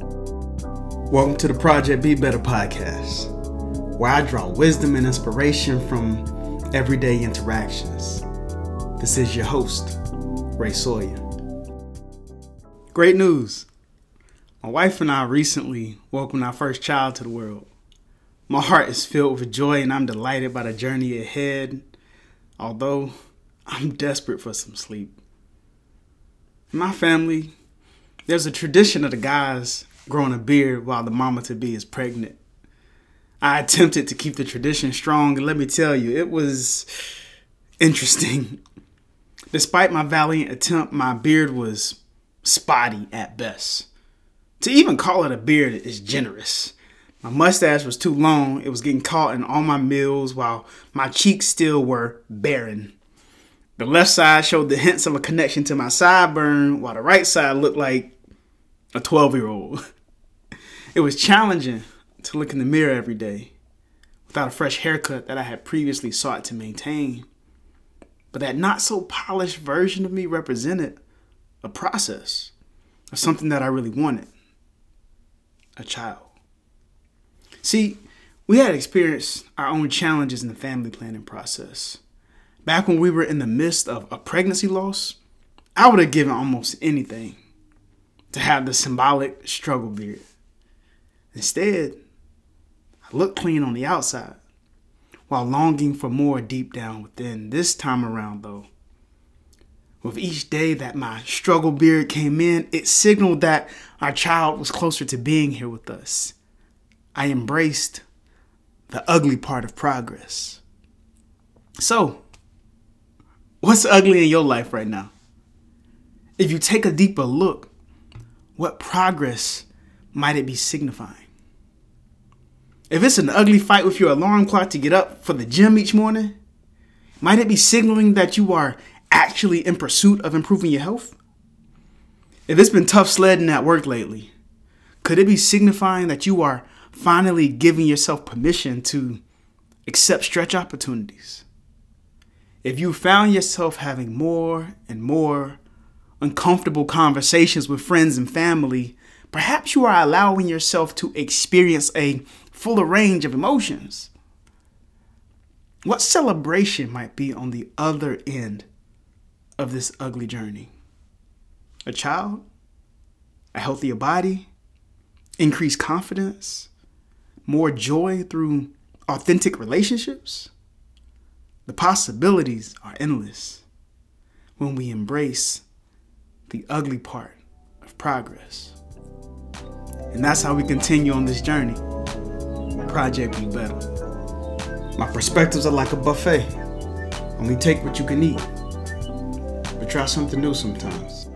Welcome to the Project Be Better podcast, where I draw wisdom and inspiration from everyday interactions. This is your host, Ray Sawyer. Great news! My wife and I recently welcomed our first child to the world. My heart is filled with joy and I'm delighted by the journey ahead, although I'm desperate for some sleep. My family, there's a tradition of the guys growing a beard while the mama to be is pregnant. I attempted to keep the tradition strong, and let me tell you, it was interesting. Despite my valiant attempt, my beard was spotty at best. To even call it a beard is generous. My mustache was too long, it was getting caught in all my meals while my cheeks still were barren. The left side showed the hints of a connection to my sideburn, while the right side looked like a 12 year old. It was challenging to look in the mirror every day without a fresh haircut that I had previously sought to maintain. But that not so polished version of me represented a process of something that I really wanted a child. See, we had experienced our own challenges in the family planning process. Back when we were in the midst of a pregnancy loss, I would have given almost anything to have the symbolic struggle beard. Instead, I look clean on the outside while longing for more deep down within. This time around, though, with each day that my struggle beard came in, it signaled that our child was closer to being here with us. I embraced the ugly part of progress. So, what's ugly in your life right now? If you take a deeper look, what progress might it be signifying? If it's an ugly fight with your alarm clock to get up for the gym each morning, might it be signaling that you are actually in pursuit of improving your health? If it's been tough sledding at work lately, could it be signifying that you are finally giving yourself permission to accept stretch opportunities? If you found yourself having more and more uncomfortable conversations with friends and family, perhaps you are allowing yourself to experience a fuller range of emotions. What celebration might be on the other end of this ugly journey? A child? A healthier body? Increased confidence? More joy through authentic relationships? The possibilities are endless when we embrace the ugly part of progress. And that's how we continue on this journey. Project Be Better. My perspectives are like a buffet. Only take what you can eat. But try something new sometimes.